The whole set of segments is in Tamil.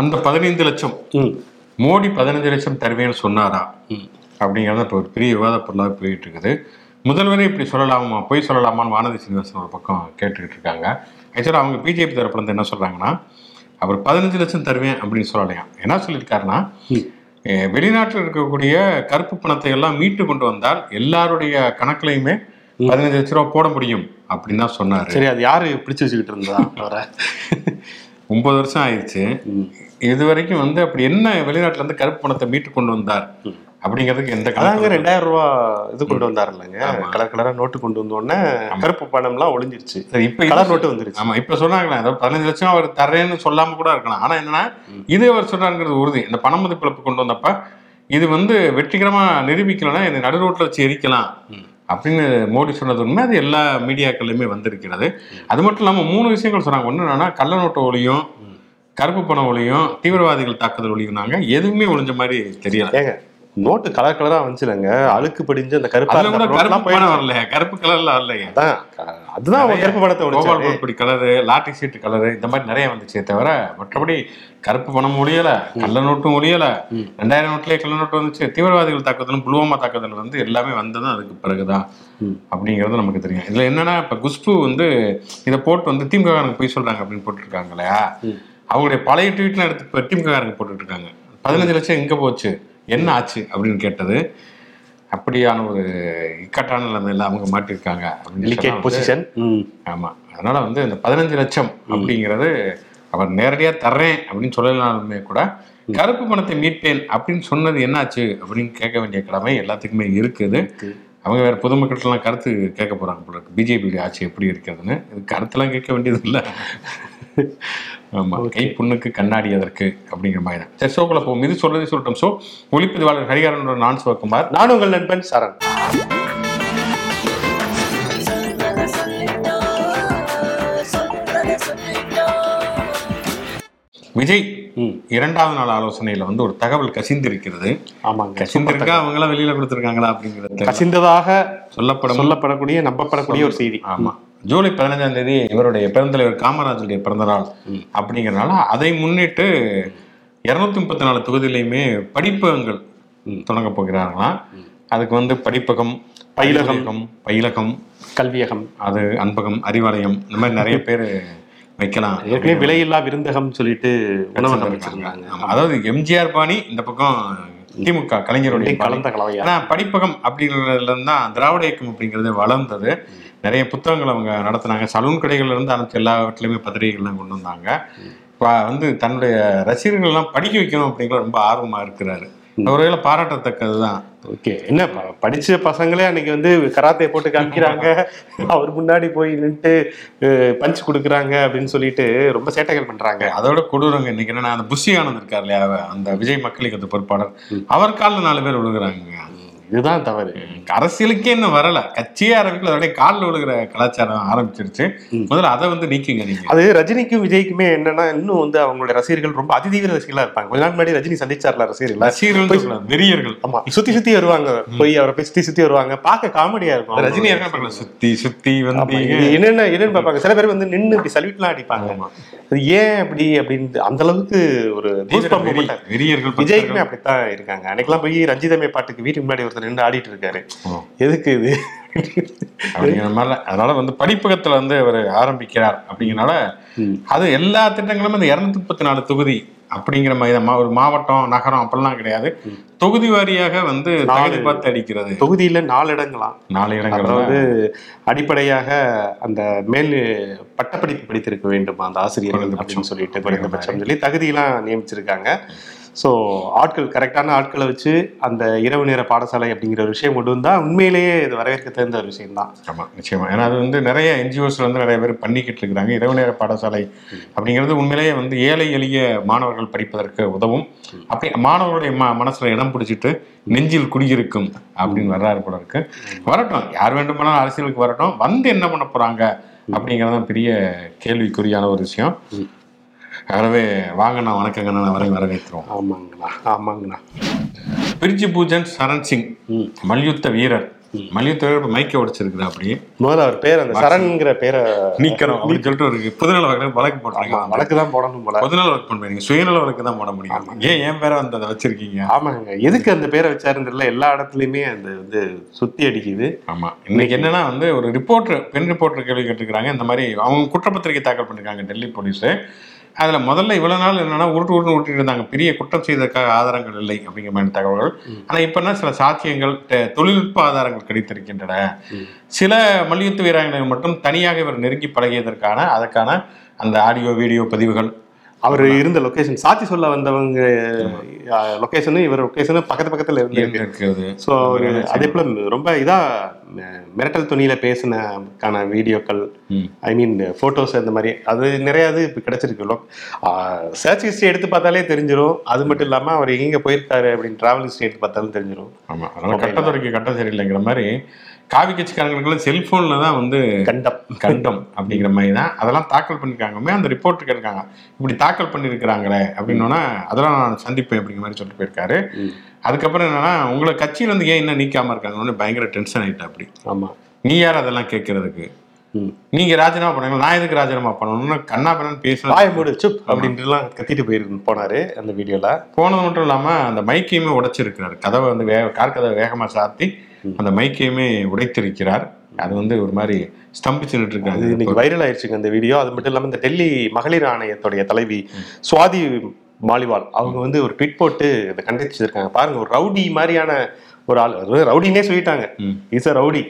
அந்த பதினைந்து லட்சம் மோடி பதினஞ்சு லட்சம் தருவேன்னு சொன்னாரா? அப்படிங்கிறது இப்போ ஒரு பெரிய விவாத பொருளாக போயிட்டு இருக்குது முதல்வரே இப்படி சொல்லலாமா? பொய் சொல்லலாமான்னு வானதி சீனிவாசன் ஒரு பக்கம் கேட்டுக்கிட்டு இருக்காங்க. ஆக்சுவலாக அவங்க பிஜேபி தரப்புல இருந்து என்ன சொல்றாங்கன்னா அவர் பதினஞ்சு லட்சம் தருவேன் அப்படின்னு சொல்லலையாம் என்ன சொல்லியிருக்காருன்னா வெளிநாட்டில் இருக்கக்கூடிய கருப்பு பணத்தை எல்லாம் மீட்டு கொண்டு வந்தால் எல்லாருடைய கணக்குலையுமே பதினஞ்சு லட்ச ரூபா போட முடியும் அப்படின்னு தான் சொன்னாரு. சரி அது யாரு பிடிச்சு வச்சுக்கிட்டு இருந்தா அவரை? ஒன்பது வருஷம் ஆயிடுச்சு. இது வரைக்கும் வந்து அப்படி என்ன வெளிநாட்டுல இருந்து கருப்பு பணத்தை மீட்டு கொண்டு வந்தார்? அப்படிங்கிறதுக்கு எந்த கணக்கு ரெண்டாயிரம் ரூபா இது கொண்டு வந்தாரு இல்லைங்க கலர் கலரா நோட்டு கொண்டு வந்த உடனே கருப்பு பணம்லாம் ஒளிஞ்சிருச்சு. சரி இப்ப கலர் நோட்டு வந்துருச்சு. ஆமா இப்ப சொன்னாங்களே அதாவது பதினஞ்சு லட்சம் அவர் தர்றேன்னு சொல்லாம கூட இருக்கலாம். ஆனா என்னன்னா இது அவர் சொன்னாருங்கிறது உறுதி. இந்த பண மதிப்பிழப்பு கொண்டு வந்தப்ப இது வந்து வெற்றிகரமா நிரூபிக்கலன்னா இந்த நடு ரோட்ல வச்சு எரிக்கலாம். அப்படின்னு மோடி சொன்னது உண்மை. அது எல்லா மீடியாக்கள்லையுமே வந்திருக்கிறது. அது மட்டும் இல்லாம மூணு விஷயங்கள் சொன்னாங்க. ஒண்ணு என்னன்னா கள்ள நோட்டு ஒளியும் கருப்பு பணம் ஒளியும் தீவிரவாதிகள் தாக்குதல் ஒளியும்னாங்க எதுவுமே ஒளிஞ்ச மாதிரி தெரியல. ஏங்க நோட்டு கலர் கலரா வந்துச்சுலங்க. அழுக்கு படிஞ்சு அந்த கருப்பா பணம். வரல கருப்பு கலர்ல வரலைங்க அதுதான் கருப்பு பணத்தை கலரு லாட்டி சீட்டு கலரு இந்த மாதிரி நிறைய வந்துச்சே தவிர மற்றபடி கருப்பு பணம் ஒழியல கள்ள நோட்டும் ஒழியல ரெண்டாயிரம் நோட்லயே கள்ள நோட்டு வந்துச்சு. தீவிரவாதிகள் தாக்குதலும் புல்வாமா தாக்குதல் வந்து எல்லாமே வந்ததும் அதுக்கு பிறகுதான். அப்படிங்கிறது நமக்கு தெரியும். இதுல என்னன்னா இப்ப குஷ்பு வந்து இதை போட்டு வந்து திமுக போய் சொல்றாங்க அப்படின்னு போட்டுருக்காங்க இல்லையா? அவங்களுடைய பழைய ட்வீட்லாம் எடுத்து இப்ப திமுக காரங்க போட்டுட்டு இருக்காங்க பதினஞ்சு லட்சம் எங்க போச்சு? என்ன ஆச்சு? அப்படின்னு கேட்டது. அப்படியான ஒரு இக்கட்டான நிலைமையில அவங்க மாட்டிருக்காங்க. அப்படின்னு பொசிஷன் ஆமா. அதனால வந்து இந்த பதினஞ்சு லட்சம் அப்படிங்கிறது அவர் நேரடியா தர்றேன் அப்படின்னு சொல்லலாலுமே கூட கருப்பு பணத்தை மீட்பேன் அப்படின்னு சொன்னது என்னாச்சு அப்படின்னு கேட்க வேண்டிய கடமை எல்லாத்துக்குமே இருக்குது. அவங்க வேற பொதுமக்கள்கிட்டலாம் கருத்து கேட்க போறாங்க போல இருக்கு. பிஜேபி ஆட்சி எப்படி இருக்கிறதுன்னு. இது கருத்தெல்லாம் கேட்க வேண்டியது இல்லை. ஆமா. கை புண்ணுக்கு கண்ணாடி அதற்கு அப்படிங்கிற மாதிரி தான் சரி ஷோக்குள்ள போகும் இது சொல்றதை சொல்லட்டும். ஷோ ஒளிப்பதிவாளர் ஹரிகாரன் நான் சிவகுமார் நான் உங்கள் நண்பன் சரண். விஜய். இரண்டாவது நாள் ஆலோசனையில வந்து ஒரு தகவல் கசிந்திருக்கிறது. ஆமாங்க. கசிந்திருக்கா அவங்களாம் வெளியில கொடுத்துருக்காங்களா அப்படிங்கிறது கசிந்ததாக சொல்லப்படும். சொல்லப்படக்கூடிய நம்பப்படக்கூடிய ஒரு செய்தி. ஆமா. ஜூலை பதினஞ்சாம் தேதி இவருடைய பெருந்தலைவர் காமராஜருடைய பிறந்த நாள் அப்படிங்கறதுனால அதை முன்னிட்டு இருநூத்தி முப்பத்தி நாலு தொகுதியிலையுமே படிப்பகங்கள் தொடங்க போகிறார்களாம் அதுக்கு வந்து படிப்பகம் பயிலகம். பயிலகம் கல்வியகம். அது அன்பகம் அறிவாலயம் இந்த மாதிரி நிறைய பேர் வைக்கலாம் ஏற்கனவே விலையில்லா விருந்தகம் சொல்லிட்டு உணவகம் வச்சிருந்தாங்க. அதாவது எம்ஜிஆர் பாணி இந்த பக்கம் திமுக கலைஞருடைய. கலந்த கலவையா? படிப்பகம் அப்படிங்கிறதுல இருந்து தான் திராவிட இயக்கம் அப்படிங்கிறது வளர்ந்தது. நிறைய புத்தகங்கள் அவங்க நடத்துனாங்க. சலூன் கடைகள்ல இருந்து ஆரம்பிச்சு எல்லாவற்றிலுமே பத்திரிகைகள்லாம் கொண்டு வந்தாங்க. இப்போ வந்து தன்னுடைய ரசிகர்கள் எல்லாம் படிக்க வைக்கணும் அப்படிங்கிற ரொம்ப ஆர்வமா இருக்கிறாரு. ஒருவேளை பாராட்டத்தக்கது தான் ஓகே. என்ன படிச்ச பசங்களே அன்னைக்கு வந்து கராத்தே போட்டு காமிக்கிறாங்க. அவர் முன்னாடி போய் நின்னுட்டு பஞ்ச் கொடுக்குறாங்க அப்படின்னு சொல்லிட்டு ரொம்ப சேட்டைகள் பண்றாங்க. அதோட கொடூரங்க இன்னைக்கு என்னன்னா அந்த புஷி ஆனந்த் இருக்கார் இல்லையா அந்த விஜய் மக்களுக்கு அந்த பொறுப்பாளர். அவர் காலில் நாலு பேர் விழுகிறாங்க இதுதான் தவறு. அரசியலுக்கே இன்னும் வரல. கட்சியே ஆரம்பிக்கல. அதோட காலில் விழுகிற கலாச்சாரம் ஆரம்பிச்சிருச்சு. முதல்ல அதை வந்து நீக்குங்க நீங்க. அது ரஜினிக்கும் விஜய்க்குமே என்னன்னா இன்னும் வந்து அவங்களுடைய ரசிகர்கள் ரொம்ப அதிதீவிர ரசிகர்களா இருப்பாங்க. கொஞ்ச நாள் முன்னாடி ரஜினி சந்திச்சார்ல ரசிகர்கள் ரசிகர்கள் வெறியர்கள். ஆமா. சுத்தி சுத்தி வருவாங்க. போய் அவரை போய் சுத்தி சுத்தி வருவாங்க. பார்க்க காமெடியா இருக்கும். ரஜினி சுத்தி சுத்தி வந்து என்னென்ன என்னன்னு பார்ப்பாங்க. சில பேர் வந்து நின்னு இப்படி சல்யூட்லாம் அடிப்பாங்க. அது ஏன் அப்படி அப்படின்னு அந்த அளவுக்கு ஒரு விஜய்க்குமே அப்படித்தான் இருக்காங்க. அன்னைக்கெல்லாம் போய் ரஞ்சிதமே பாட்டுக்கு வீட்டுக்கு முன்னாடி ஒருத்தர் நின்று ஆடிட்டு இருக்காரு. எதுக்கு இது? அப்படிங்கிற மாதிரி அதனால வந்து படிப்பகத்துல வந்து அவர் ஆரம்பிக்கிறார் அப்படிங்கறனால. அது எல்லா திட்டங்களும் இந்த இருநூத்தி முப்பத்தி நாலு தொகுதி அப்படிங்கிற மாதிரி தான். ஒரு மாவட்டம் நகரம் அப்படிலாம் கிடையாது. தொகுதி வாரியாக வந்து தகுதி பார்த்து அடிக்கிறது. தொகுதியில நாலு இடங்களாம் நாலு இடங்கள் அதாவது அடிப்படையாக அந்த மேல் பட்டப்படிப்பு படித்திருக்க வேண்டும் அந்த ஆசிரியர்கள் அப்படின்னு சொல்லிட்டு குறைந்தபட்சம் சொல்லி தகுதியெல்லாம் நியமிச்சிருக்காங்க. ஸோ ஆட்கள் கரெக்டான ஆட்களை வச்சு அந்த இரவு நேர பாடசாலை அப்படிங்கிற ஒரு விஷயம் கொண்டு வந்தால் உண்மையிலேயே இது வரவேற்க தெரிந்த ஒரு விஷயம் தான் ஆமாம் நிச்சயமா. ஏன்னா அது வந்து நிறைய என்ஜிஓஸில் வந்து நிறைய பேர் பண்ணிக்கிட்டு இருக்கிறாங்க. இரவு நேர பாடசாலை அப்படிங்கிறது உண்மையிலேயே வந்து ஏழை எளிய மாணவர்கள் படிப்பதற்கு உதவும். அப்படி மாணவர்களுடைய ம மனசில் இடம் பிடிச்சிட்டு நெஞ்சில் குடியிருக்கும் அப்படின்னு வர்றாரு போல இருக்கு. வரட்டும். யார் வேண்டுமானாலும் அரசியலுக்கு வரட்டும். வந்து என்ன பண்ண போகிறாங்க அப்படிங்கிறது தான் பெரிய கேள்விக்குறியான ஒரு விஷயம். ஆகவே வாங்கண்ணா வணக்கங்கண்ணா வரை வரவேற்கிறோம். ஆமாங்கண்ணா ஆமாங்கண்ணா. பிரிஜி பூஜன் சரண் சிங். மல்யுத்த வீரர். மல்யுத்தவர் இப்ப மைக்க உடைச்சிருக்கிறா அப்படி? முதல்ல அவர் பேர் அந்த சரண்ங்கிற பேரை நீக்கணும் அப்படின்னு சொல்லிட்டு ஒரு பொதுநல வழக்கு வழக்கு போட்டுருக்காங்க. வழக்கு தான் போடணும் போல. பொதுநல வழக்கு பண்ணுவீங்க சுயநல வழக்கு தான் போட முடியும்? ஏன் என் பேரை வந்து அதை வச்சிருக்கீங்க? ஆமாங்க. எதுக்கு அந்த பேரை வச்சாருன்னு எல்லா இடத்துலயுமே அந்த வந்து சுத்தி அடிக்குது. ஆமா. இன்னைக்கு என்னன்னா வந்து ஒரு ரிப்போர்ட்டர் பெண் ரிப்போர்ட்டர் கேள்வி கேட்டிருக்காங்க இந்த மாதிரி அவங்க குற்றப்பத்திரிகை தாக்கல் பண்ணிருக்காங்க டெல்லி போலீஸ். அதுல முதல்ல இவ்வளவு நாள் என்னன்னா உருட்டு உருட்டு உருட்டிட்டு இருந்தாங்க. பெரிய குற்றம் செய்ததற்காக ஆதாரங்கள் இல்லை அப்படிங்கிற மாதிரி தகவல்கள். ஆனா இப்ப என்ன சில சாட்சியங்கள் தொழில்நுட்ப ஆதாரங்கள் கிடைத்திருக்கின்றன. சில மல்யுத்த வீராங்கனைகள் மட்டும் தனியாக இவர் நெருங்கி பழகியதற்கான அதற்கான அந்த ஆடியோ வீடியோ பதிவுகள் அவர் இருந்த லொகேஷன் சாட்சி சொல்ல வந்தவங்க லொகேஷனும் இவர் லொகேஷனும் பக்கத்து பக்கத்துல இருந்து இருக்கிறது ஸோ அவர் அதே போல ரொம்ப இதா ம- மிரட்டல் துணியில பேசினக்கான வீடியோக்கள். ஐ மீன் போட்டோஸ் அந்த மாதிரி அது நிறைய இது இப்போ கிடைச்சிருக்கு. சர்ச் ஹிஸ்ட்ரி எடுத்து பார்த்தாலே தெரிஞ்சிடும் அது மட்டும் இல்லாம அவர் எங்க போயிருக்காரு அப்படின்னு டிராவல் ஹிஸ்ட்ரி எடுத்து பார்த்தாலும் தெரிஞ்சிடும் ஆமா அதனால கட்டத்துறைக்கு கட்டம் சரியில்லைங்கிற மாதிரி காவி கட்சிக்காரங்களுக்கு செல்போன்ல தான் வந்து கண்டம். கண்டம் அப்படிங்கிற மாதிரி தான் அதெல்லாம் தாக்கல் பண்ணிருக்காங்க அந்த ரிப்போர்ட் இருக்காங்க. இப்படி தாக்கல் பண்ணியிருக்கிறாங்களே அப்படின்னோன்னா அதெல்லாம் நான் சந்திப்பேன் அப்படிங்கிற மாதிரி சொல்லிட்டு போயிருக்காரு. அதுக்கப்புறம் என்னன்னா உங்களை கட்சியில வந்து ஏன் இன்னும் நீக்காம இருக்காங்கன்னு பயங்கர டென்ஷன் ஆயிட்டா அப்படி. ஆமா. நீ யார் அதெல்லாம் கேட்கறதுக்கு. நீங்க ராஜினாமா பண்ணுங்க நான் எதுக்கு ராஜினாமா பண்ணணும்னு கண்ணா பண்ணு பேசணும் வாய மூடு சுப் அப்படின்ட்டுலாம் கத்திட்டு போயிரு போனாரு அந்த வீடியோல. போனது மட்டும் இல்லாம அந்த மைக்கையுமே உடைச்சிருக்கிறார். கதவை வந்து வே கார் கதவை வேகமா சாத்தி அந்த மைக்கையுமே உடைத்திருக்கிறார். அது வந்து ஒரு மாதிரி ஸ்தம்பிச்சு அது இருக்காங்க இன்னைக்கு வைரல் ஆயிடுச்சுங்க அந்த வீடியோ அது மட்டும் இல்லாம இந்த டெல்லி மகளிர் ஆணையத்துடைய தலைவி சுவாதி மாலிவால் அவங்க வந்து ஒரு ட்வீட் போட்டு இதை கண்டிச்சிருக்காங்க. பாருங்க ஒரு ரவுடி மாதிரியான ஒரு ஆள். அது ரவுடினே சொல்லிட்டாங்க. இஸ் அ ரவுடி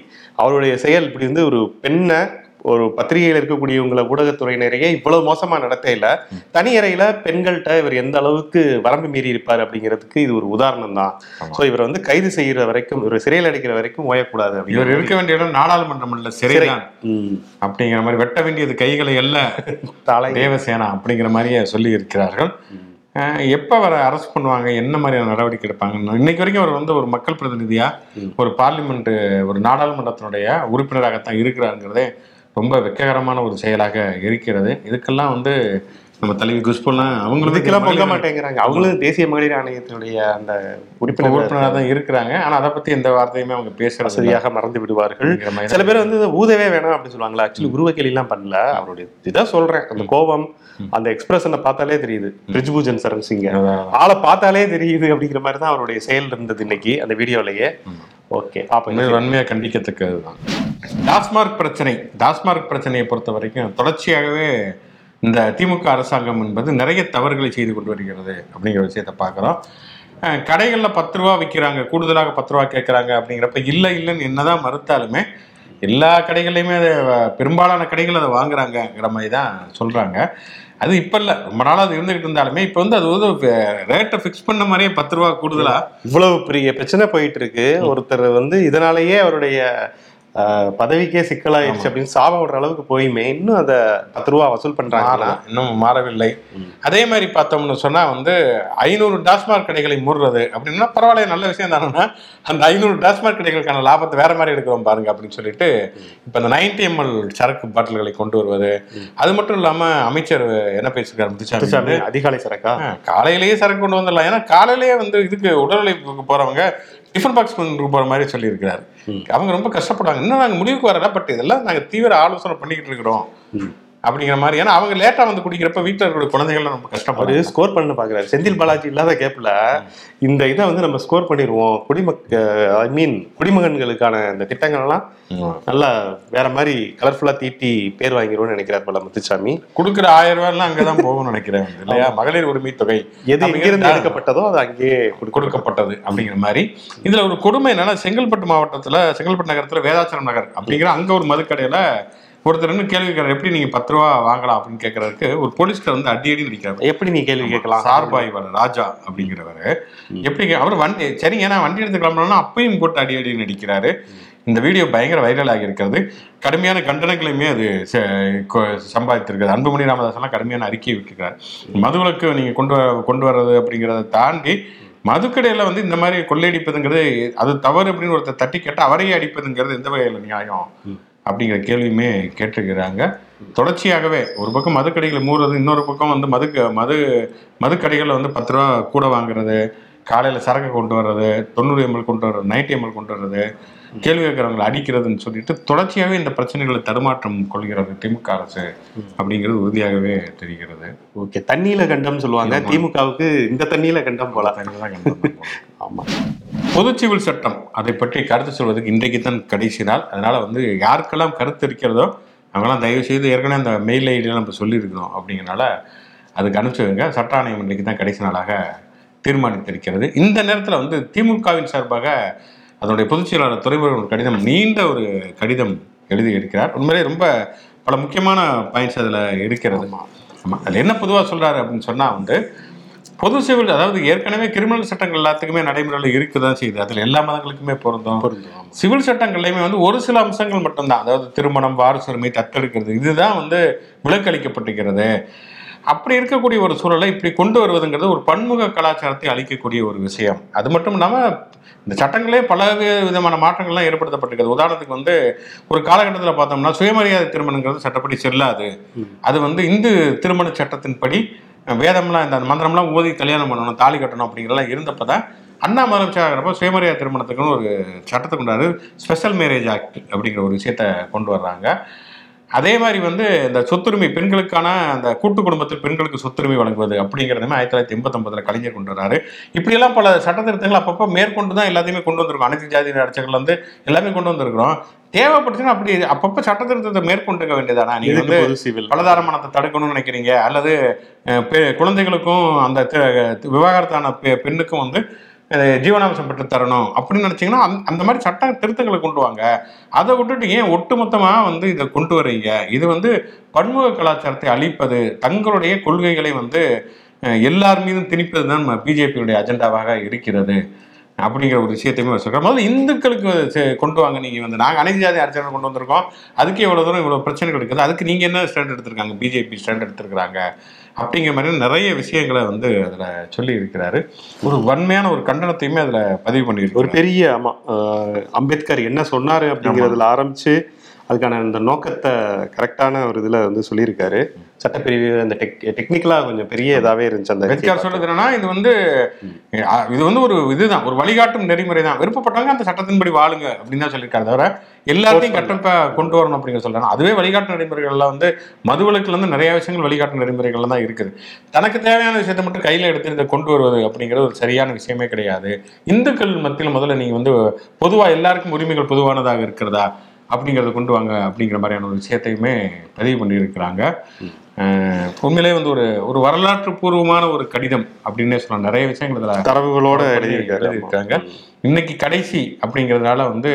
அவருடைய செயல் இப்படி வந்து ஒரு பெண்ணை ஒரு பத்திரிகையில் இருக்கக்கூடியவங்களை ஊடகத்துறையினரையே இவ்வளவு மோசமா நடத்தையில தனி அறையில பெண்கள்கிட்ட இவர் எந்த அளவுக்கு வரம்பு மீறி இருப்பார் அப்படிங்கிறதுக்கு இது ஒரு உதாரணம் தான். ஸோ இவரை வந்து கைது செய்யற வரைக்கும் இவர் சிறையில் அடைக்கிற வரைக்கும் ஓயக்கூடாது இவர் இருக்க வேண்டிய இடம் நாடாளுமன்றம் இல்ல சிறைதான் ம். அப்படிங்கிற மாதிரி வெட்ட வேண்டியது கைகளை அல்ல தலை. தேவசேனா அப்படிங்கிற மாதிரியே சொல்லி இருக்கிறார்கள் எப்ப வர அரெஸ்ட் பண்ணுவாங்க என்ன மாதிரியான நடவடிக்கை எடுப்பாங்க இன்னைக்கு வரைக்கும் அவர் வந்து ஒரு மக்கள் பிரதிநிதியா ம். ஒரு பார்லிமெண்ட் ஒரு நாடாளுமன்றத்தினுடைய உறுப்பினராகத்தான் இருக்கிறாருங்கிறதே ரொம்ப வெக்ககரமான ஒரு செயலாக இருக்கிறது. இதுக்கெல்லாம் வந்து நம்ம தலைவி குஷ்புலாம் அவங்களுக்கு இதுக்கெல்லாம் பொங்க மாட்டேங்கிறாங்க. அவங்களும் தேசிய மகளிர் ஆணையத்தினுடைய அந்த உறுப்பினர் உறுப்பினராக தான் இருக்கிறாங்க. ஆனா அதை பத்தி எந்த வார்த்தையுமே அவங்க பேசுறது இல்ல. வசதியாக மறந்து விடுவார்கள். சில பேர் வந்து ஊதவே வேணாம் அப்படின்னு சொல்லுவாங்களா? ஆக்சுவலி உருவக்கேலிலாம் பண்ணல. அவருடைய இதான் சொல்றேன். அந்த கோபம் அந்த எக்ஸ்பிரஷனை பார்த்தாலே தெரியுது. பிரிஜ்பூஜன் சரண் சிங்க அதான். ஆளை பார்த்தாலே தெரியுது அப்படிங்கிற மாதிரி தான் அவருடைய செயல் இருந்தது இன்னைக்கு அந்த வீடியோலயே. ஓகே அப்ப வன்மையாக கண்டிக்கத்தக்கது தான் டாஸ்மார்க் பிரச்சனை டாஸ்மார்க் பிரச்சனையை பொறுத்த வரைக்கும் தொடர்ச்சியாகவே இந்த திமுக அரசாங்கம் என்பது நிறைய தவறுகளை செய்து கொண்டு வருகிறது அப்படிங்கிற விஷயத்தை பார்க்குறோம். கடைகளில் பத்து ரூபா விற்கிறாங்க கூடுதலாக பத்து ரூபா கேட்குறாங்க அப்படிங்கிறப்ப இல்லை இல்லைன்னு என்னதான் மறுத்தாலுமே எல்லா கடைகள்லையுமே அதை பெரும்பாலான கடைகள் அதை வாங்குறாங்கங்கிற மாதிரி தான் சொல்கிறாங்க அது இப்போ இல்லை. ரொம்ப நாளாக அது இருந்துகிட்டு இருந்தாலுமே இப்போ வந்து அது வந்து ரேட்டை ஃபிக்ஸ் பண்ண மாதிரியே பத்து ரூபா கூடுதலாக இவ்வளவு பெரிய பிரச்சனை போயிட்டு இருக்கு. ஒருத்தர் வந்து இதனாலேயே அவருடைய பதவிக்கே சிக்கலாயிருச்சு அப்படின்னு சாபம் விடுற அளவுக்கு போயுமே இன்னும் அதை பத்து ரூபா வசூல் பண்றாங்கன்னா மாறல இன்னும் மாறவில்லை. அதே மாதிரி பார்த்தோம்னு சொன்னா வந்து ஐநூறு டாஸ்மார்க் கடைகளை மூடுறது அப்படின்னா பரவாயில்ல நல்ல விஷயம் தானேன்னா அந்த ஐநூறு டாஸ்மார்க் கடைகளுக்கான லாபத்தை வேற மாதிரி எடுக்கிறோம் பாருங்க அப்படின்னு சொல்லிட்டு இப்போ இந்த 90 எம்எல் சரக்கு பாட்டில்களை கொண்டு வருவது அது மட்டும் இல்லாம அமைச்சர் என்ன பேசியிருக்காரு அதிகாலை சரக்கா? காலையிலேயே சரக்கு கொண்டு வந்துடலாம் ஏன்னா காலையிலேயே வந்து இதுக்கு உடல் உழைப்புக்கு போறவங்க டிஃபன் பாக்ஸ் கொண்டு போகிற மாதிரி சொல்லியிருக்கிறாரு. அவங்க ரொம்ப கஷ்டப்படுறாங்க இன்னும் நாங்கள் முடிவுக்கு வரல பட் இதெல்லாம் நாங்கள் தீவிர ஆலோசனை பண்ணிக்கிட்டு இருக்கிறோம். அப்படிங்கிற மாதிரி. ஏன்னா அவங்க லேட்டா வந்து குடிக்கிறப்ப வீட்டுல இருக்கிற குழந்தைகள்லாம் ரொம்ப அவரு கஷ்டப்படுறாங்க ஸ்கோர் பண்ண பாக்குறாரு. செந்தில் பாலாஜி இல்லாத கேப்ல இந்த இதை வந்து நம்ம ஸ்கோர் பண்ணிடுவோம். குடிமக்க ஐ மீன் குடிமகன்களுக்கான இந்த திட்டங்கள் எல்லாம் ம். நல்லா வேற மாதிரி கலர்ஃபுல்லா தீட்டி பேர் வாங்கிடுவோம்னு நினைக்கிறார் போல முத்துசாமி. கொடுக்குற ஆயிரம் ரூபாய் எல்லாம் அங்கதான் போகும்னு நினைக்கிறேன். இல்லையா? மகளிர் உரிமை தொகை எது அப்படிங்கிறது எடுக்கப்பட்டதோ அது அங்கேயே கொடுக்க கொடுக்கப்பட்டது அப்படிங்கிற மாதிரி. இதுல ஒரு கொடுமை என்னன்னா செங்கல்பட்டு மாவட்டத்துல செங்கல்பட்டு நகரத்துல வேதாச்சலம் நகர் அப்படிங்கிற அங்க ஒரு மதுக்கடையில ஒருத்தர் இன்னும் கேள்வி கேட்கறாரு எப்படி நீங்க பத்து ரூபா வாங்கலாம்? அப்படின்னு கேட்கறதுக்கு ஒரு போலீஸ்கார் வந்து அடி அடி நடிக்கிறாரு எப்படி நீ கேள்வி கேட்கலாம்? சார்பாய்வர் ராஜா அப்படிங்கிறவர். எப்படி அவர் வண்டி சரிங்க நான் வண்டி எடுத்து கிளம்பணும்னா அப்பயும் போட்டு அடி அடி நடிக்கிறாரு இந்த வீடியோ பயங்கர வைரல் ஆகியிருக்கிறது. கடுமையான கண்டனங்களையுமே அது சம்பாதித்திருக்கிறது. அன்புமணி ராமதாஸ் எல்லாம் கடுமையான அறிக்கையை விட்டுருக்காரு மதுவிலக்கு நீங்க கொண்டு வர கொண்டு வர்றது அப்படிங்கிறத தாண்டி மதுக்கடையில வந்து இந்த மாதிரி கொள்ளையடிப்பதுங்கிறது அது தவறு அப்படின்னு ஒருத்தர் தட்டி கேட்டு அவரையே அடிப்பதுங்கிறது எந்த வகையில் நியாயம்? அப்படிங்கிற கேள்வியுமே கேட்டிருக்கிறாங்க. தொடர்ச்சியாகவே ஒரு பக்கம் மதுக்கடைகளை மூடுறது இன்னொரு பக்கம் வந்து மது மது மதுக்கடைகளில் வந்து பத்து ரூபா கூட வாங்குறது காலையில் சரக்கு கொண்டு வர்றது தொண்ணூறு எம்எல் கொண்டு வர்றது நைன்டி எம்எல் கொண்டு வர்றது கேள்வி கேட்குறவங்களை அடிக்கிறதுன்னு சொல்லிட்டு தொடர்ச்சியாகவே இந்த பிரச்சனைகளை தடுமாற்றம் கொள்கிறது திமுக அரசு அப்படிங்கிறது உறுதியாகவே தெரிகிறது. ஓகே தண்ணியில கண்டம் சொல்லுவாங்க. திமுகவுக்கு இந்த தண்ணியில கண்டம் போல. ஆமா. பொது சிவில் சட்டம். அதை பற்றி கருத்து சொல்வதற்கு இன்றைக்கு தான் கடைசி நாள். அதனால வந்து யாருக்கெல்லாம் கருத்து இருக்கிறதோ அவங்களாம் தயவு செய்து ஏற்கனவே அந்த மெயில் ஐடியில் நம்ம சொல்லியிருக்கிறோம் அப்படிங்கிறனால அதுக்கு அனுப்பிச்சுங்க சட்ட ஆணையம் இன்றைக்கு தான் கடைசி நாளாக தீர்மானித்திருக்கிறது. இந்த நேரத்தில் வந்து திமுகவின் சார்பாக அதனுடைய பொதுச் செயலாளர் துறைமுருகன் கடிதம் நீண்ட ஒரு கடிதம் எழுதி இருக்கிறார். உண்மையிலே ரொம்ப பல முக்கியமான பாயிண்ட்ஸ் அதில் இருக்கிறது. ஆமாம் அதில் என்ன பொதுவாக சொல்கிறாரு அப்படின்னு சொன்னால் வந்து பொது சிவில் அதாவது ஏற்கனவே கிரிமினல் சட்டங்கள் எல்லாத்துக்குமே நடைமுறையில் இருக்குதான் செய்யுது. அதில் எல்லா மதங்களுக்குமே பொருந்தும். சிவில் சட்டங்கள்லையுமே வந்து ஒரு சில அம்சங்கள் மட்டும்தான். அதாவது திருமணம் வாரிசுரிமை தத்தெடுக்கிறது இதுதான் வந்து விலக்களிக்கப்பட்டிருக்கிறது. அப்படி இருக்கக்கூடிய ஒரு சூழலை இப்படி கொண்டு வருவதுங்கிறது ஒரு பன்முக கலாச்சாரத்தை அளிக்கக்கூடிய ஒரு விஷயம். அது மட்டும் இல்லாமல் இந்த சட்டங்களே பல விதமான மாற்றங்கள்லாம் ஏற்படுத்தப்பட்டிருக்கிறது உதாரணத்துக்கு வந்து ஒரு காலகட்டத்தில் பார்த்தோம்னா சுயமரியாதை திருமணங்கிறது சட்டப்படி செல்லாது. அது வந்து இந்து திருமண சட்டத்தின்படி வேதம்லாம் இந்த மந்திரம்லாம் ஓதி கல்யாணம் பண்ணணும் தாலி கட்டணும் அப்படிங்கிறலாம் இருந்தப்போ தான் அண்ணா முதலமைச்சர் ஆகிறப்ப சுயமரியாதை திருமணத்துக்குன்னு ஒரு சட்டத்தை கொண்டாரு ஸ்பெஷல் மேரேஜ் ஆக்ட் அப்படிங்கிற ஒரு விஷயத்தை கொண்டு வர்றாங்க. அதே மாதிரி வந்து இந்த சொத்துரிமை பெண்களுக்கான அந்த கூட்டு குடும்பத்தில் பெண்களுக்கு சொத்துரிமை வழங்குவது அப்படிங்கிறதுமே ஆயிரத்தி தொள்ளாயிரத்தி எண்பத்தொன்பதுல கலைஞர் கொண்டு வர்றாரு இப்படியெல்லாம் பல சட்ட திருத்தங்கள் அப்பப்போ மேற்கொண்டு தான் எல்லாத்தையுமே கொண்டு வந்திருக்கோம். அனைத்து ஜாதி அடைச்சர்கள் வந்து எல்லாமே கொண்டு வந்திருக்கிறோம். தேவைப்பட்டுச்சுன்னா அப்படி அப்பப்போ சட்ட திருத்தத்தை மேற்கொண்டுக்க வேண்டியதானா? நீங்க வந்து சிவில்? பலதாரமனத்தை தடுக்கணும்னு நினைக்கிறீங்க. அல்லது குழந்தைகளுக்கும் அந்த விவாகரத்தான பெண்ணுக்கும் வந்து ஜீவனாம்சம் பெற்று தரணும் அப்படின்னு நினைச்சீங்கன்னா அந்த- அந்த மாதிரி சட்ட திருத்தங்களை கொண்டு வாங்க. அதை விட்டுட்டு ஏன் ஒட்டுமொத்தமாக வந்து இதை கொண்டு வர்றீங்க? இது வந்து பன்முக கலாச்சாரத்தை அழிப்பது தங்களுடைய கொள்கைகளை வந்து எல்லார் மீதும் திணிப்பது தான் பிஜேபியுடைய அஜெண்டாவாக இருக்கிறது அப்படிங்கிற ஒரு விஷயத்தையுமே வச்சுருக்கோம் முதல்ல இந்துக்களுக்கு கொண்டு வாங்க. நீங்கள் வந்து நாங்கள் அனைத்து ஜாதி அரசாங்கம் கொண்டு வந்திருக்கோம். அதுக்கு எவ்வளோ தூரம் இவ்வளோ பிரச்சனைகள் இருக்குது. அதுக்கு நீங்கள் என்ன ஸ்டாண்ட் எடுத்திருக்காங்க? பிஜேபி ஸ்டாண்ட் எடுத்திருக்கிறாங்க. அப்படிங்கிற மாதிரி நிறைய விஷயங்களை வந்து அதுல சொல்லி இருக்கிறாரு ஒரு வன்மையான ஒரு கண்டனத்தையுமே அதுல பதிவு ஒரு பண்ணியிருக்காரு பெரிய ஆமா அஹ், அம்பேத்கர் என்ன சொன்னாரு அப்படிங்கிறதுல ஆரம்பிச்சு அதுக்கான அந்த நோக்கத்தை கரெக்டான ஒரு இதுல வந்து சொல்லியிருக்காரு. சட்டப்பிரிவு அந்த டெக் டெக்னிக்கலா கொஞ்சம் பெரிய இதாவே இருந்துச்சு அந்த அம்பேத்கர் சொல்றது என்னன்னா இது வந்து இது வந்து ஒரு இதுதான் ஒரு வழிகாட்டும் நெறிமுறை தான். விருப்பப்பட்டவங்க அந்த சட்டத்தின்படி வாழுங்க அப்படின்னு தான் சொல்லியிருக்காரு தவிர எல்லாத்தையும் கட்டப்ப கொண்டு வரணும் அப்படிங்கிற சொல்றாங்க. அதுவே வழிகாட்டு நெறிமுறைகள்ல வந்து மதுவிலக்குல இருந்து நிறைய விஷயங்கள் வழிகாட்டு நெறிமுறைகள்ல தான் இருக்குது. தனக்கு தேவையான விஷயத்தை மட்டும் கையில எடுத்து இதை கொண்டு வருவது அப்படிங்கிறது ஒரு சரியான விஷயமே கிடையாது. இந்துக்கள் மத்தியில் முதல்ல நீங்க வந்து பொதுவா எல்லாருக்கும் உரிமைகள் பொதுவானதாக இருக்கிறதா? அப்படிங்கிறத கொண்டு வாங்க அப்படிங்கிற மாதிரியான ஒரு விஷயத்தையுமே பதிவு பண்ணியிருக்கிறாங்க. உண்மையிலே வந்து ஒரு ஒரு வரலாற்று பூர்வமான ஒரு கடிதம் அப்படின்னே சொல்லலாம். நிறைய விஷயங்கள் இதுல தரவுகளோட. எழுதியிருக்காங்க. இன்னைக்கு கடைசி அப்படிங்கிறதுனால வந்து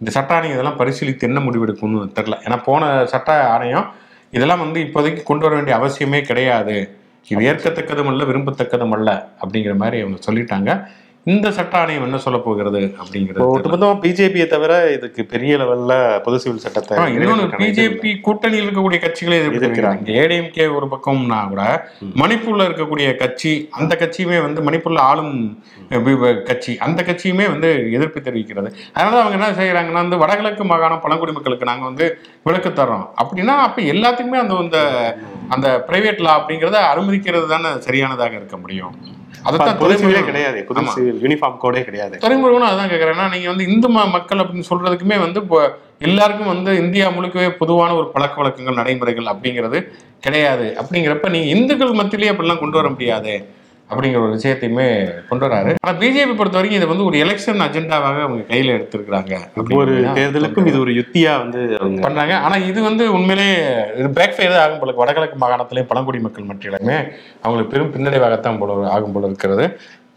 இந்த சட்ட ஆணையம் இதெல்லாம் பரிசீலித்து என்ன முடிவெடுக்கும்னு தெரில ஏன்னா போன சட்ட ஆணையம் இதெல்லாம் வந்து இப்போதைக்கு கொண்டு வர வேண்டிய அவசியமே கிடையாது. இது ஏற்கத்தக்கதும் அல்ல விரும்பத்தக்கதும் அல்ல அப்படிங்கிற மாதிரி அவங்க சொல்லிட்டாங்க. இந்த சட்ட ஆணையம் என்ன சொல்ல போகிறது அப்படிங்கிறது. ஒட்டுமொத்தமா பிஜேபியை தவிர இதுக்கு பெரிய லெவல்ல பொது சிவில் சட்டத்தை பிஜேபி கூட்டணியில் இருக்கக்கூடிய கட்சிகளே எதிர்க்கிறாங்க. ஏடிஎம்கே ஒரு பக்கம்னா கூட மணிப்பூர்ல இருக்கக்கூடிய கட்சி அந்த கட்சியுமே வந்து மணிப்பூர்ல ஆளும் கட்சி அந்த கட்சியுமே வந்து எதிர்ப்பு தெரிவிக்கிறது. அதனால அவங்க என்ன செய்யறாங்கன்னா வந்து வடகிழக்கு மாகாணம் பழங்குடி மக்களுக்கு நாங்க வந்து விலக்கு தர்றோம். அப்படின்னா அப்ப எல்லாத்துக்குமே அந்த அந்த அந்த பிரைவேட் லா அப்படிங்கறத அனுமதிக்கிறது தானே சரியானதாக இருக்க முடியும். சிவிலே துறைமுருகன் கிடையாது. யூனிஃபார்ம் கோடே கிடையாது. துறைமுருகனும் அதான் கேட்குறேன்னா நீங்கள் வந்து இந்து மக்கள் அப்படின்னு சொல்றதுக்குமே வந்து இப்போ எல்லாருக்கும் வந்து இந்தியா முழுக்கவே பொதுவான ஒரு பழக்க வழக்கங்கள் நடைமுறைகள் அப்படிங்கிறது கிடையாது. அப்படிங்கிறப்ப நீங்க இந்துக்கள் மத்தியிலேயே அப்படிலாம் கொண்டு வர முடியாது. அப்படிங்கிற ஒரு விஷயத்தையுமே கொண்டு வராரு. ஆனா பிஜேபி பொறுத்த வரைக்கும் இதை வந்து ஒரு எலெக்ஷன் அஜெண்டாவாக அவங்க கையில எடுத்திருக்கிறாங்க. ஒவ்வொரு தேர்தலுக்கும் இது ஒரு யுத்தியா வந்து அவங்க பண்றாங்க. ஆனா இது வந்து உண்மையிலே இது பேக் ஃபயர் ஆகும் போல வடகிழக்கு மாகாணத்திலேயும் பழங்குடி மக்கள் மத்தியிலுமே அவங்களுக்கு பெரும் பின்னடைவாகத்தான் போல ஆகும் போல இருக்கிறது.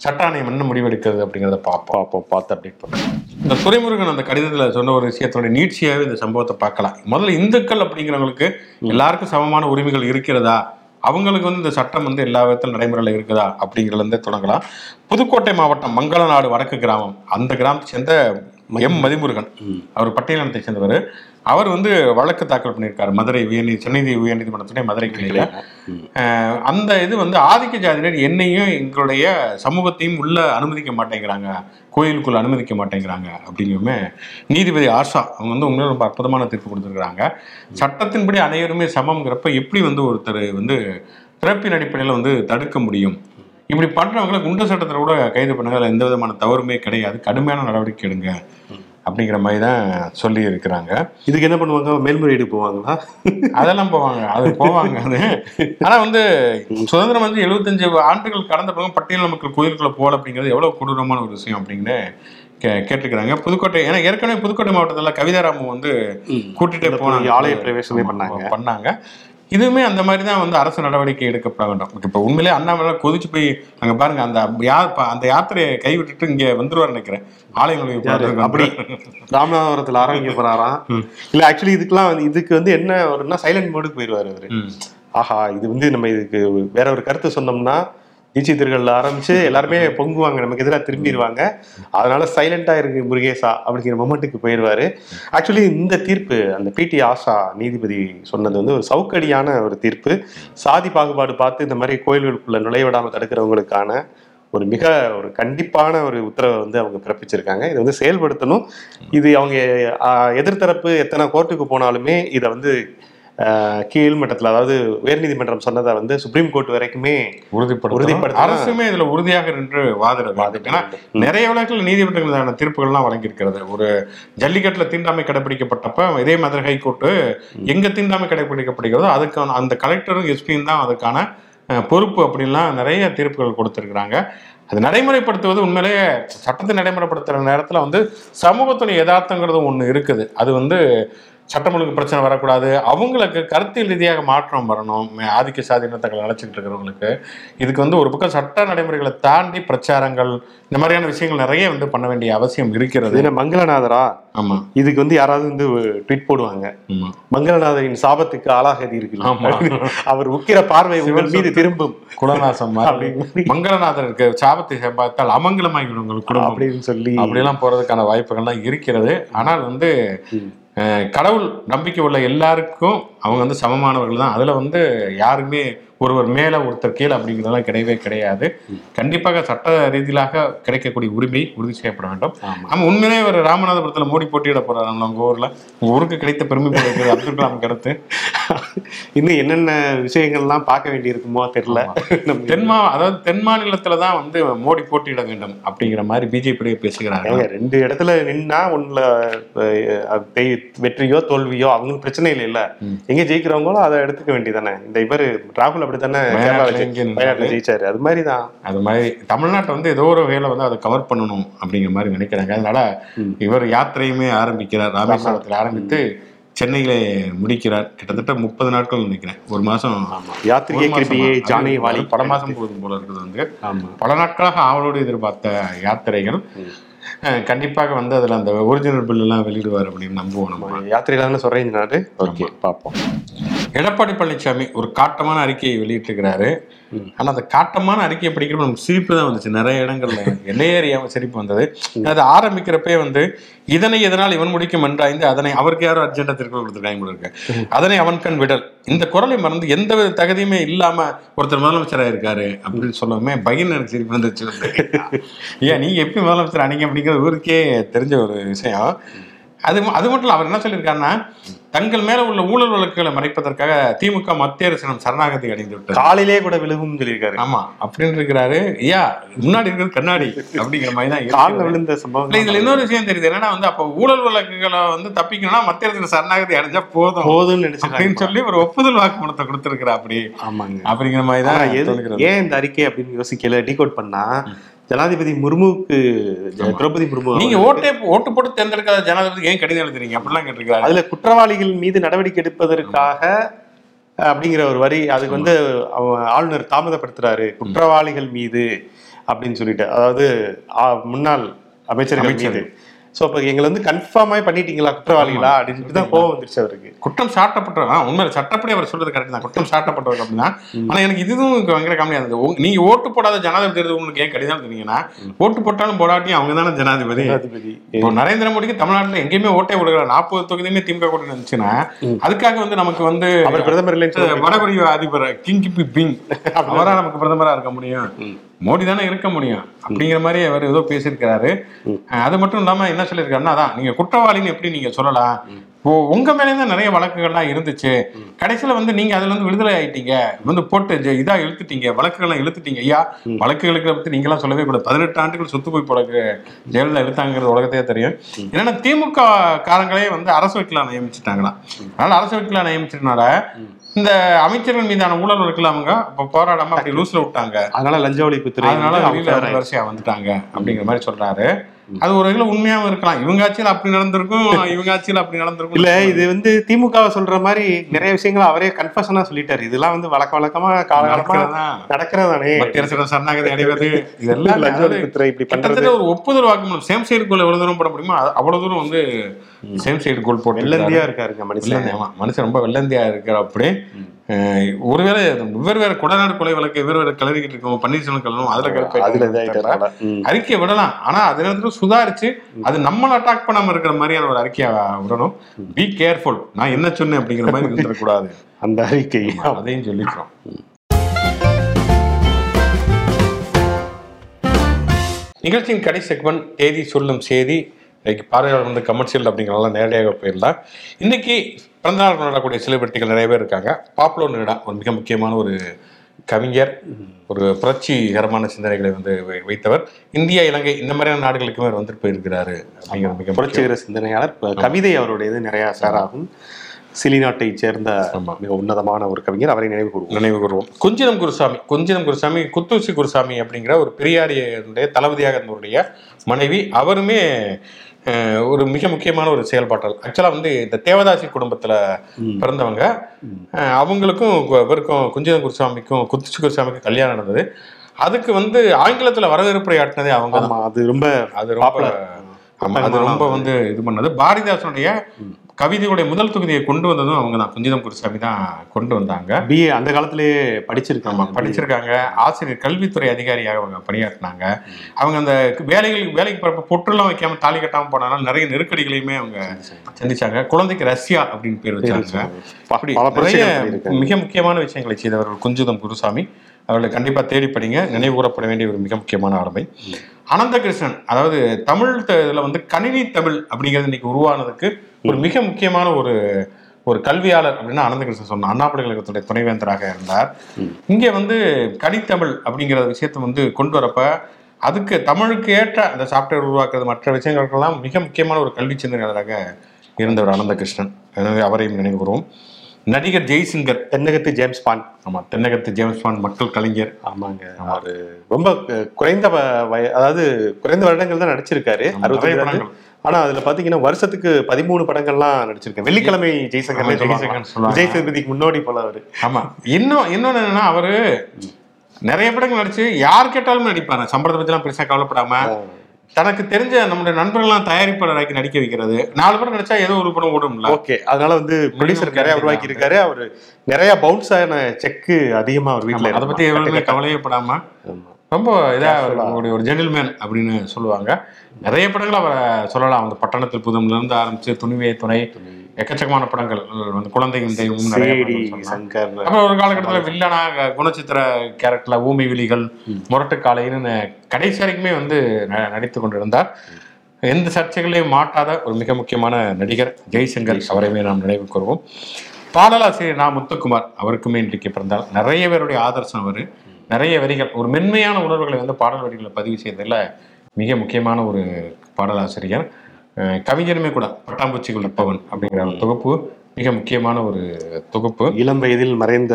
சட்ட ஆணையம் என்ன முடிவெடுக்கிறது அப்படிங்கிறத பார்ப்போம். பார்ப்போம் பார்த்து அப்டேட் பண்ணுறோம் இந்த துறைமுருகன் அந்த கடிதத்தில் சொன்ன ஒரு விஷயத்தோட நீட்சியாகவே இந்த சம்பவத்தை பார்க்கலாம். முதல்ல இந்துக்கள் அப்படிங்கிறவங்களுக்கு எல்லாருக்கும் சமமான உரிமைகள் இருக்கிறதா? அவங்களுக்கு வந்து இந்த சட்டம் வந்து எல்லா விதத்திலும் நடைமுறையில் இருக்குதா அப்படிங்கிறதுலேருந்தே தொடங்கலாம். புதுக்கோட்டை மாவட்டம் மங்களநாடு வடக்கு கிராமம். அந்த கிராமத்தை சேர்ந்த எம் மதிமுருகன். அவர் பட்டியலினத்தை சேர்ந்தவர். அவர் வந்து வழக்கு தாக்கல் பண்ணியிருக்காரு. மதுரை உயர்நீ சென்னை உயர்நீதிமன்றத்துடைய மதுரை கிளையில். அந்த இது வந்து ஆதிக்க ஜாதியினர் என்னையும் எங்களுடைய சமூகத்தையும் உள்ள அனுமதிக்க மாட்டேங்கிறாங்க. கோயிலுக்குள்ள அனுமதிக்க மாட்டேங்கிறாங்க அப்படிங்குமே நீதிபதி ஆஷா அவங்க வந்து உண்மையில ரொம்ப அற்புதமான தீர்ப்பு கொடுத்துருக்காங்க சட்டத்தின்படி அனைவருமே சமம்ங்கிறப்ப எப்படி வந்து ஒருத்தர் வந்து பிறப்பின் அடிப்படையில் வந்து தடுக்க முடியும்? இப்படி பண்றவங்களை குண்ட சட்டத்தில் கூட கைது பண்ணுங்க. அதுல எந்த விதமான தவறுமே கிடையாது. கடுமையான நடவடிக்கை எடுங்க. அப்படிங்கிற மாதிரி தான் சொல்லி இருக்கிறாங்க. இதுக்கு என்ன பண்ணுவாங்க? மேல்முறையீடு போவாங்களா? அதெல்லாம் போவாங்க. அது போவாங்க. அது ஆனா வந்து சுதந்திரம் வந்து எழுபத்தஞ்சு ஆண்டுகள் கடந்த பிறகு பட்டியல் மக்கள் கோயிலுக்குள்ள போகல அப்படிங்கிறது எவ்வளவு கொடூரமான ஒரு விஷயம் அப்படின்னு கே கேட்டுக்கிறாங்க புதுக்கோட்டை ஏன்னா ஏற்கனவே புதுக்கோட்டை மாவட்டத்தில் கவிதாராமன் வந்து கூட்டிட்டு இந்த போனாங்க. ஆலய பிரவேசமே பண்ணாங்க. பண்ணாங்க. இதுவுமே அந்த மாதிரி தான் வந்து அரசு நடவடிக்கை எடுக்கப்பட வேண்டும் இப்போ உண்மையிலே அண்ணாமலை கொதிச்சு போய் அங்க பாருங்க அந்த யார் அந்த யாத்திரையை கைவிட்டுட்டு இங்க வந்துருவார் நினைக்கிறேன். ஆலயங்களுக்கு அப்படி. ராமநாதபுரத்துல ஆரம்பிக்க போறாராம் இல்ல ஆக்சுவலி இதுக்கெல்லாம் வந்து இதுக்கு வந்து என்ன வரும்னா சைலண்ட் மோடுக்கு போயிடுவாரு அவரு. ஆஹா இது வந்து நம்ம இதுக்கு வேற ஒரு கருத்து சொன்னோம்னா நீச்சி ஆரம்பிச்சு எல்லாருமே பொங்குவாங்க நமக்கு எதிராக திரும்பிடுவாங்க அதனால சைலண்டா இருக்கு முருகேசா அப்படிங்கிற மொமெண்ட்டுக்கு போயிடுவாரு ஆக்சுவலி இந்த தீர்ப்பு அந்த பிடி ஆஷா நீதிபதி சொன்னது வந்து ஒரு சவுக்கடியான ஒரு தீர்ப்பு. சாதி பாகுபாடு பார்த்து இந்த மாதிரி கோயில்களுக்குள்ள நுழைவிடாம தடுக்கிறவங்களுக்கான ஒரு மிக ஒரு கண்டிப்பான ஒரு உத்தரவை வந்து அவங்க பிறப்பிச்சிருக்காங்க. இதை வந்து செயல்படுத்தணும். இது அவங்க எதிர்த்தரப்பு எத்தனை கோர்ட்டுக்கு போனாலுமே இதை வந்து கீழ் மட்டத்தில் அதாவது உயர்நீதிமன்றம் சொன்னதை வந்து சுப்ரீம் கோர்ட் வரைக்குமே உறுதிப்படுத்தணும். அரசுமே இதுல உறுதியாக நின்று வாதிட ஏன்னா நிறைய வழக்கில் நீதிமன்றங்களான தீர்ப்புகள்லாம் வழங்கியிருக்கிறது. ஒரு ஜல்லிக்கட்டுல தீண்டாமை கடைபிடிக்கப்பட்டப்ப இதே மதுரை ஹைகோர்ட்டு எங்க தீண்டாமை கடைபிடிக்கப்படுகிறதோ அதுக்கான அந்த கலெக்டரும் எஸ்பியும் தான் அதுக்கான பொறுப்பு அப்படின்லாம் நிறைய தீர்ப்புகள் கொடுத்திருக்கிறாங்க. அது நடைமுறைப்படுத்துவது உண்மையிலேயே சட்டத்தை நடைமுறைப்படுத்துற நேரத்துல வந்து சமூகத்துடைய யதார்த்தங்கிறது ஒண்ணு இருக்குது. அது வந்து சட்டம் ஒழுங்கு பிரச்சனை வரக்கூடாது. அவங்களுக்கு கருத்தியல் ரீதியாக மாற்றம் வரணும். ஆதிக்க சாதீனத்தை அழைச்சிட்டு இருக்கிறவங்களுக்கு. இதுக்கு வந்து ஒரு பக்கம் சட்ட நடைமுறைகளை தாண்டி பிரச்சாரங்கள் இந்த மாதிரியான விஷயங்கள் நிறைய வந்து பண்ண வேண்டிய அவசியம் இருக்கிறது. என்ன மங்களநாதரா? ஆமா. இதுக்கு வந்து யாராவது வந்து ட்வீட் போடுவாங்க. மங்களநாதரின் சாபத்துக்கு ஆளாகதி ஆமா. இருக்கு அவர் உக்கிர பார்வை உங்கள் மீது திரும்பும். குலநாசம் மாதிரி. மங்களநாதருக்கு சாபத்தை சம்பாதித்தால் அமங்கலமாகிவிடும் உங்கள் குடும்பம். அப்படின்னு சொல்லி. அப்படிலாம் போறதுக்கான வாய்ப்புகள்லாம் இருக்கிறது. ஆனால் வந்து கடவுள் நம்பிக்கை உள்ள எல்லாருக்கும் அவங்க வந்து சமமானவர்கள் தான். அதில் வந்து யாருமே ஒருவர் மேல ஒருத்தர் கீழே அப்படிங்கிறதெல்லாம் கிடையவே கிடையாது. கண்டிப்பாக சட்ட ரீதியிலாக கிடைக்கக்கூடிய உரிமை உறுதி செய்யப்பட வேண்டும். ஆமா. ஆமா உண்மையிலே ஒரு ராமநாதபுரத்துல மோடி போட்டியிட போறாரு உங்க ஊர்ல. உங்க ஊருக்கு கிடைத்த பெருமை அப்துல் கலாம் கருத்து. இன்னும் என்னென்ன விஷயங்கள்லாம் பார்க்க வேண்டியிருக்குமோ தெரியல. நம்ம தென்மா அதாவது தென் மாநிலத்துல தான் வந்து மோடி போட்டியிட வேண்டும் அப்படிங்கிற மாதிரி பிஜேபி பேசுகிறாங்க ரெண்டு இடத்துல நின்னா தெய்- வெற்றியோ தோல்வியோ அவங்களுக்கு பிரச்சனை இல்லை இல்ல. எங்க ஜெயிக்கிறவங்களோ அதை எடுத்துக்க வேண்டியதானே இந்த இவரு ராகுல் அப்படித்தானே வயநாட்டுல ஜெயிச்சாரு. அது மாதிரி தான் அது மாதிரி தமிழ்நாட்டை வந்து ஏதோ ஒரு வகையில வந்து அதை கவர் பண்ணணும் அப்படிங்கிற மாதிரி நினைக்கிறாங்க. அதனால. இவர் யாத்திரையுமே ஆரம்பிக்கிறார். ராமேஸ்வரத்தில் ஆரம்பித்து சென்னையிலே முடிக்கிறார். கிட்டத்தட்ட முப்பது நாட்கள் நினைக்கிறேன். ஒரு மாசம் யாத்திரிகை? கிருபியே ஜானே வாலி. பல மாசம் போகுது போல இருக்குது வந்து. பல நாட்களாக ஆவலோடு எதிர்பார்த்த யாத்திரைகள். கண்டிப்பாக வந்து அதுல அந்த ஒரிஜினல் பில் எல்லாம் வெளியிடுவார் அப்படின்னு நம்புவோம் நம்ம. யாத்திரையில சொல்றீங்கனாரு ஓகே பார்ப்போம் எடப்பாடி பழனிசாமி ஒரு காட்டமான அறிக்கையை வெளியிட்டிருக்கிறாரு. ம். ஆனா அந்த காட்டமான அறிக்கையை படிக்கிறப்ப நமக்கு சிரிப்பு தான் வந்துச்சு. நிறைய இடங்கள்ல எனக்கு என்னையே அறியாம சிரிப்பு வந்தது. அது ஆரம்பிக்கிறப்பே வந்து இதனை எதனால் இவன் முடிக்கும் என்றாய்ந்து அதனை அவருக்கு யாரோ அர்ஜென்டா திருக்குறள் கொடுத்துருக்காங்க இருக்கு. அதனை அவன் கண் விடல். இந்த குரலை மறந்து எந்த வித தகுதியுமே இல்லாம ஒருத்தர் முதலமைச்சரா இருக்காரு அப்படின்னு சொல்லவுமே பகிர்ந்து எனக்கு சிரிப்பு வந்துச்சு ஏன் நீங்க எப்படி முதலமைச்சர் ஆனீங்க அப்படிங்கிறது ஊருக்கே தெரிஞ்ச ஒரு விஷயம். அது அது மட்டும் இல்ல அவர் என்ன சொல்லியிருக்காருன்னா தங்கள் மேல உள்ள ஊழல் வழக்குகளை மறைப்பதற்காக திமுக மத்திய அரசிடம் சரணாகதி அடைந்து விட்டது காலையிலே கூட விழுகும்னு சொல்லியிருக்காரு. ஆமா அப்படின்னு இருக்கிறாரு ஐயா முன்னாடி இருக்கிறது கண்ணாடி அப்படிங்கிற மாதிரி தான் காலில். விழுந்த சம்பவம் இதுல இன்னொரு விஷயம் தெரியுது. என்னன்னா வந்து அப்ப ஊழல் வழக்குகளை வந்து தப்பிக்கணும்னா மத்திய அரசு சரணாகதி அடைஞ்சா போதும். போதும்னு அப்படின்னு நினைச்சிருக்காங்க சொல்லி ஒரு ஒப்புதல் வாக்குமூலத்தை கொடுத்திருக்கிறா அப்படி ஆமாங்க. அப்படிங்கிற மாதிரி தான். ஏன் இந்த அறிக்கை அப்படின்னு யோசிக்கல? டீகோட் பண்ணா ஜனாதிபதி முர்முவுக்கு ஜ- திரௌபதி முர்மு நீங்க ஓட்டே ஓட்டு போட்டு தேர்ந்தெடுக்காத ஜனாதிபதி ஏன் கடிதம் எழுதுறீங்க? அப்படிலாம் கேட்டிருக்காரு அதுல குற்றவாளிகள் மீது நடவடிக்கை எடுப்பதற்காக அப்படிங்கிற ஒரு வரி அதுக்கு வந்து ஆளுநர் தாமதப்படுத்துறாரு. குற்றவாளிகள் மீது அப்படின்னு சொல்லிட்டு. அதாவது முன்னாள் அமைச்சர்கள் அமைச்சர். மீது. சோ அப்ப எங்களை வந்து கன்ஃபார்மாய் பண்ணிட்டீங்களா? குற்றவாளிகளா? அப்படின்ட்டு தான் கோவம் வந்துருச்சு அவருக்கு. குற்றம் சாட்டப்பட்டவர். ஆ, உண்மையில சட்டப்படி அவர் சொல்றது கரெக்ட் தான். குற்றம் சாட்டப்பட்டவர் அப்படின்னா ஆனா எனக்கு இதுவும் பயங்கர காமெடியா இருந்தது. உங்க- நீங்க ஓட்டு போடாத ஜனாதிபதி தேர்தல் உங்களுக்கு ஏன் கடிதம் எழுதுனீங்கன்னா ஓட்டு போட்டாலும் போடாட்டியும் அவங்க தானே ஜனாதிபதி. ஜனாதிபதி. இப்போ நரேந்திர மோடிக்கு தமிழ்நாட்டுல எங்கேயுமே ஓட்டே விடுகிற நாற்பது தொகுதியுமே திமுக கூட்டணி இருந்துச்சுன்னா அதுக்காக வந்து நமக்கு வந்து அவர் பிரதமர் வடகொரிய அதிபர் கிங் கிபி பிங் அவரா நமக்கு பிரதமரா இருக்க முடியும். மோடி தானே இருக்க முடியும்? அப்படிங்கிற மாதிரி அவர் ஏதோ பேசியிருக்கிறாரு. அது மட்டும் இல்லாம என்ன சொல்லியிருக்காருன்னா அதான் நீங்க குற்றவாளின்னு எப்படி நீங்க சொல்லலாம்? இப்போ உங்க மேலே தான் நிறைய வழக்குகள்லாம் இருந்துச்சு. கடைசியில வந்து நீங்க அதுல இருந்து விடுதலை ஆயிட்டீங்க. வந்து போட்டு இதா இழுத்துட்டீங்க வழக்குகள்லாம் இழுத்துட்டீங்க. ஐயா வழக்குகளுக்கு பத்தி நீங்களாம் சொல்லவே கூடாது. பதினெட்டு ஆண்டுகள் சொத்து குவிப்பு வழக்கு ஜெயலலிதா இழுத்தாங்கிறது உலகத்தையே தெரியும். ஏன்னா திமுக காரங்களே வந்து அரசு வக்கீலா நியமிச்சுட்டாங்களாம். அதனால அரசு வக்கீலா நியமிச்சதுனால இந்த அமைச்சர்கள் மீதான ஊழல் வழக்குல அவங்க இப்ப போராடாம அப்படி லூஸ்ல விட்டாங்க. அதனால லஞ்ச அதனால வெளியில அவங்க வந்து வரிசையா வந்துட்டாங்க அப்படிங்கிற மாதிரி சொல்றாரு. அது ஒரு வகையில உண்மையாவும் இருக்கலாம். இவங்க ஆட்சியில் அப்படி நடந்திருக்கும் இவங்க ஆட்சியில் அப்படி நடந்திருக்கும். இல்ல இது வந்து திமுக சொல்ற மாதிரி நிறைய விஷயங்களை அவரே கன்ஃபஷனா சொல்லிட்டாரு. இதெல்லாம் வந்து வழக்க வழக்கமா காலகாலமா நடக்கிறதுதான். நடக்கிறதானே. சரணாகதி அடைவது இதெல்லாம் இப்படி கிட்டத்தட்ட ஒரு ஒப்புதல் வாக்குமூலம் சேம் சைடு கோல் எவ்வளவு தூரம் போட முடியுமோ அவ்வளவு தூரம் வந்து சேம் சைடு கோல் போட்டு வெள்ளந்தியா இருக்காருங்க மனுஷன். மனுஷன் ரொம்ப வெள்ளந்தியா இருக்கிற அப்படி ஒருவேளை வெவ்வேறு வேற கொடநாடு கொலை வழக்கு வெவ்வேறு வேற கிளறிக்கிட்டு இருக்கோம் பன்னீர்செல்வம் கலரும் அதுல கருப்பு அதுல. அறிக்கையை விடலாம். ஆனா அதே நேரத்துல சுதாரிச்சு அது நம்மள அட்டாக் பண்ணாம இருக்கிற மாதிரியான ஒரு அறிக்கையை விடணும். பி கேர்ஃபுல் நான் என்ன சொன்னேன் அப்படிங்கிற மாதிரி இருந்துடக்கூடாது. அந்த அறிக்கை. அதையும் சொல்லிக்கிறோம். நிகழ்ச்சியின் கடை செக்மெண்ட் தேதி சொல்லும் செய்தி இன்னைக்கு பார்வையாளர் வந்து கமர்ஷியல் அப்படிங்கிறனால நேரடியாக போயிடலாம். இன்னைக்கு பிறந்தநாள் கொண்டாடக்கூடிய செலிபிரிட்டிகள் நிறைய பேர் இருக்காங்க. பாப்புலோ நிடா ஒரு மிக முக்கியமான ஒரு கவிஞர் ஒரு புரட்சிகரமான சிந்தனைகளை வந்து வைத்தவர். இந்தியா இலங்கை இந்த மாதிரியான நாடுகளுக்குமே வந்துட்டு போயிருக்கிறாரு அப்படிங்கிற மிக. புரட்சிகர சிந்தனையாளர். கவிதை அவருடையது நிறைய சேராகும் சிலி நாட்டை சேர்ந்த. மிக உன்னதமான ஒரு கவிஞர். அவரை நினைவு கூறுவோம். நினைவு கூறுவோம். குஞ்சினம் குருசாமி குஞ்சினம் குருசாமி குத்தூசி குருசாமி அப்படிங்கிற ஒரு பெரியாரியனுடைய தளபதியாக இருந்தவருடைய மனைவி. அவருமே ஒரு மிக முக்கியமான ஒரு செயல்பாட்டல். ஆக்சுவலாக வந்து இந்த தேவதாசி குடும்பத்தில் பிறந்தவங்க. அவங்களுக்கும் இவருக்கும் குஞ்சினம் குருசாமிக்கும் குத்துச்சி குருசாமிக்கும் கல்யாணம் நடந்தது. அதுக்கு வந்து ஆங்கிலத்தில் வரவேற்புரையாட்டினதே அவங்க அது ரொம்ப அது. ஆமா, அது ரொம்ப வந்து இது பண்ணது. பாரதிதாசனுடைய கவிதையுடைய முதல் தொகுதியை கொண்டு வந்ததும் அவங்க தான் குஞ்சிதம் குருசாமி தான் கொண்டு வந்தாங்க. பிஏ அந்த காலத்திலேயே படிச்சிருக்காங்க. படிச்சிருக்காங்க. ஆசிரியர் கல்வித்துறை அதிகாரியாக அவங்க பணியாற்றினாங்க. அவங்க அந்த வேலைகள் வேலைக்கு போறப்ப பொட்டுலாம் வைக்காம தாலி கட்டாம போனாலும் நிறைய நெருக்கடிகளையுமே அவங்க சந்திச்சாங்க. குழந்தைக்கு ரஷ்யா அப்படின்னு பேர் வச்சாங்க. அப்படி நிறைய. மிக முக்கியமான விஷயங்களை செய்தவர்கள் குஞ்சுதம் குருசாமி. அவர்களை கண்டிப்பாக தேடி படிங்க. நினைவு கூறப்பட வேண்டிய ஒரு மிக முக்கியமான ஆளுமை. அனந்தகிருஷ்ணன் அதாவது தமிழ் இதில் வந்து கணினி தமிழ் அப்படிங்கிறது இன்னைக்கு உருவானதுக்கு ஒரு மிக முக்கியமான ஒரு ஒரு கல்வியாளர் அப்படின்னா அனந்தகிருஷ்ணன் சொன்ன அண்ணா பல்கலைக்கழகத்துடைய துணைவேந்தராக இருந்தார். இங்கே வந்து கனித்தமிழ் அப்படிங்கிற விஷயத்தை வந்து கொண்டு வரப்ப அதுக்கு தமிழுக்கு ஏற்ற அந்த சாப்ட்வேர் உருவாக்குறது மற்ற விஷயங்களுக்கெல்லாம் மிக முக்கியமான ஒரு கல்வி சிந்தனையாளராக இருந்தவர் அனந்தகிருஷ்ணன். எனவே அவரையும் நினைவுகிறோம் நடிகர் ஜெய்சிங்கர். தென்னகத்து ஜேம்ஸ் பாண்ட். ஆமா தென்னகத்து ஜேம்ஸ் பாண்ட் மக்கள் கலைஞர். ஆமாங்க. அவரு ரொம்ப குறைந்த வய- அதாவது குறைந்த வருடங்கள் தான் நடிச்சிருக்காரு. படங்கள். ஆனா அதுல பாத்தீங்கன்னா வருஷத்துக்கு பதிமூணு படங்கள்லாம் நடிச்சிருக்காரு. வெள்ளிக்கிழமை ஜெய்சங்கர். விஜய் சேதுபதிக்கு முன்னோடி போல அவரு. ஆமா. இன்னும் இன்னொன்னு என்னன்னா அவரு நிறைய படங்கள் நடிச்சு யார் கேட்டாலும் நடிப்பாரு. சம்பளத்தை பத்திலாம் பெருசா கவலைப்படாம. தனக்கு தெரிஞ்ச நம்முடைய நண்பர்கள்லாம் தயாரிப்பாளராக்கி நடிக்க வைக்கிறது. நாலு படம் நடிச்சா ஏதோ ஒரு படம் ஓடும்ல. ஓகே அதனால வந்து ப்ரொடியூசர் நிறைய உருவாக்கி இருக்காரு அவரு நிறைய பவுன்ஸ் ஆன செக்கு அதிகமா அவர் வீட்டுல அதை பத்தி எவ்வளவுமே கவலையே படாம ரொம்ப இதா ஒரு ஜென்டில்மேன் அப்படின்னு சொல்லுவாங்க. நிறைய படங்கள் அவரை சொல்லலாம். அந்த பட்டணத்தில் புதும்ல இருந்து ஆரம்பிச்சு துணிவே துணை எக்கச்சக்கமான படங்கள். வந்து சொல்லலாம். சங்கர் அப்புறம் ஒரு காலகட்டத்தில் வில்லனா குணச்சித்திர கேரக்டர்ல ஊமை விழிகள் முரட்டு காலைன்னு கடைசி வரைக்குமே வந்து நடித்து கொண்டிருந்தார். எந்த சர்ச்சைகளையும் மாட்டாத ஒரு மிக முக்கியமான நடிகர் ஜெய்சங்கர். அவரையுமே நாம் நினைவு கூறுவோம். பாடலாசிரியர் நா. முத்துக்குமார் அவருக்குமே இன்றைக்கு பிறந்தார். நிறைய பேருடைய ஆதர்சம் அவர். நிறைய வரிகள் ஒரு மென்மையான உணர்வுகளை வந்து பாடல் வரிகளை பதிவு செய்ததில் மிக முக்கியமான ஒரு பாடலாசிரியர் கவிஞருமே கூட பட்டாம்பூச்சிகள் இருப்பவன் அப்படிங்கிற தொகுப்பு மிக முக்கியமான ஒரு தொகுப்பு. இளம் வயதில் மறைந்த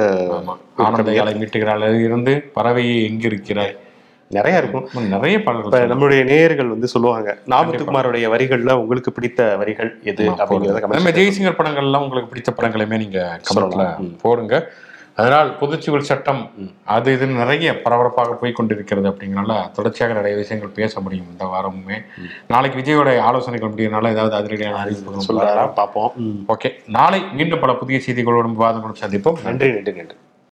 ஆனந்த யாழை மீட்டுகிறாள் இருந்து பறவையே எங்க இருக்கிறாய் நிறைய இருக்கும். நிறைய பாடல்கள் நம்மளுடைய நேயர்கள் வந்து சொல்லுவாங்க நாமத்துக்குமாரோடைய வரிகள்ல உங்களுக்கு பிடித்த வரிகள் எது? அப்படிங்கறத நம்ம ஜெய்சிங்கர் படங்கள்லாம் உங்களுக்கு பிடிச்ச படங்களையுமே நீங்க கமெண்ட்ல போடுங்க. அதனால் பொதுச்சுவல் சட்டம் அது இது நிறைய பரபரப்பாக போய் கொண்டிருக்கிறது அப்படிங்கிறனால தொடர்ச்சியாக நிறைய விஷயங்கள் பேச முடியும் இந்த வாரமுமே. நாளைக்கு விஜயோட ஆலோசனைகள் முடியறனால ஏதாவது அதிரடியான அறிவிப்புகள் சொல்றாரா? பார்ப்போம். ஓகே. நாளை மீண்டும் பல புதிய செய்திகளோடும் விவாதங்களும் சந்திப்போம். நன்றி நன்றி நன்றி.